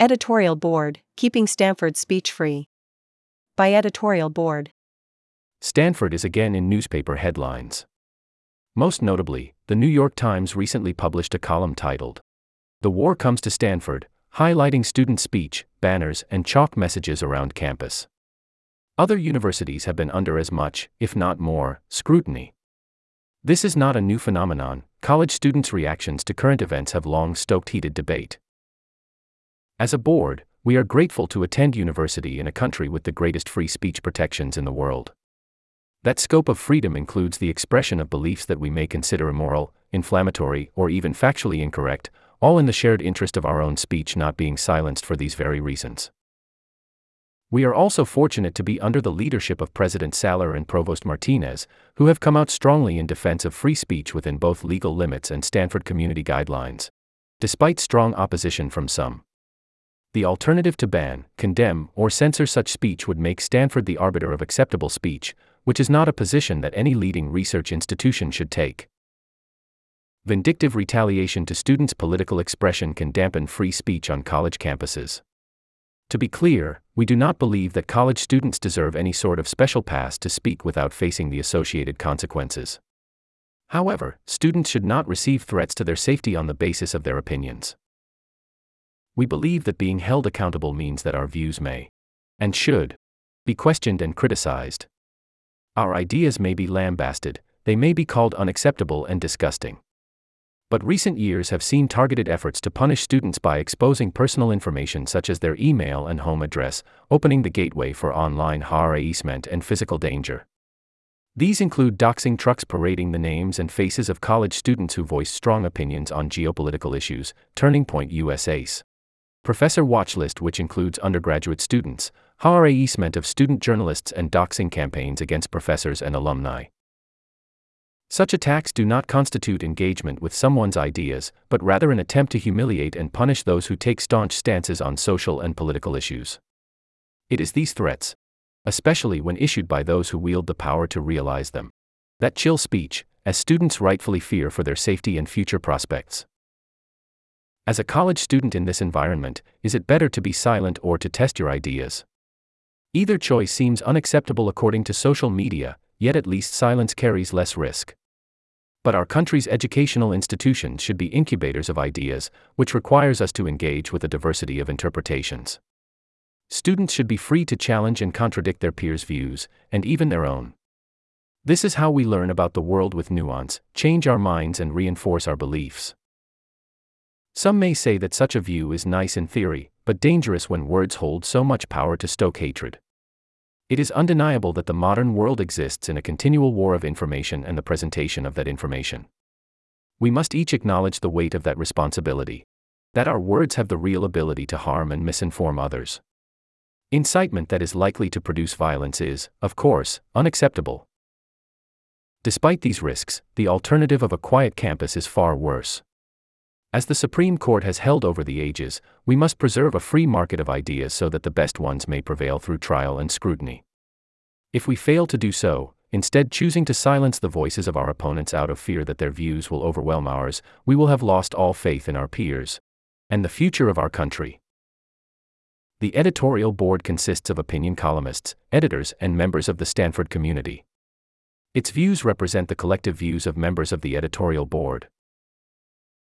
Editorial Board Keeping Stanford Speech Free. By Editorial Board. Stanford is again in newspaper headlines. Most notably, the New York Times recently published a column titled, The War Comes to Stanford, highlighting student speech, banners, and chalk messages around campus. Other universities have been under as much, if not more, scrutiny. This is not a new phenomenon, college students' reactions to current events have long stoked heated debate. As a board, we are grateful to attend university in a country with the greatest free speech protections in the world. That scope of freedom includes the expression of beliefs that we may consider immoral, inflammatory, or even factually incorrect, all in the shared interest of our own speech not being silenced for these very reasons. We are also fortunate to be under the leadership of President Saller and Provost Martinez, who have come out strongly in defense of free speech within both legal limits and Stanford community guidelines. Despite strong opposition from some. The alternative to ban, condemn, or censor such speech would make Stanford the arbiter of acceptable speech, which is not a position that any leading research institution should take. Vindictive retaliation to students' political expression can dampen free speech on college campuses. To be clear, we do not believe that college students deserve any sort of special pass to speak without facing the associated consequences. However, students should not receive threats to their safety on the basis of their opinions. We believe that being held accountable means that our views may, and should, be questioned and criticized. Our ideas may be lambasted, they may be called unacceptable and disgusting. But recent years have seen targeted efforts to punish students by exposing personal information such as their email and home address, opening the gateway for online harassment and physical danger. These include doxing trucks parading the names and faces of college students who voice strong opinions on geopolitical issues, Turning Point USA's Professor Watchlist, which includes undergraduate students, harassment of student journalists, and doxing campaigns against professors and alumni. Such attacks do not constitute engagement with someone's ideas, but rather an attempt to humiliate and punish those who take staunch stances on social and political issues. It is these threats, especially when issued by those who wield the power to realize them, that chill speech, as students rightfully fear for their safety and future prospects. As a college student in this environment, is it better to be silent or to test your ideas? Either choice seems unacceptable according to social media, yet at least silence carries less risk. But our country's educational institutions should be incubators of ideas, which requires us to engage with a diversity of interpretations. Students should be free to challenge and contradict their peers' views, and even their own. This is how we learn about the world with nuance, change our minds, and reinforce our beliefs. Some may say that such a view is nice in theory, but dangerous when words hold so much power to stoke hatred. It is undeniable that the modern world exists in a continual war of information and the presentation of that information. We must each acknowledge the weight of that responsibility. That our words have the real ability to harm and misinform others. Incitement that is likely to produce violence is, of course, unacceptable. Despite these risks, the alternative of a quiet campus is far worse. As the Supreme Court has held over the ages, we must preserve a free market of ideas so that the best ones may prevail through trial and scrutiny. If we fail to do so, instead choosing to silence the voices of our opponents out of fear that their views will overwhelm ours, we will have lost all faith in our peers and the future of our country. The editorial board consists of opinion columnists, editors, and members of the Stanford community. Its views represent the collective views of members of the editorial board.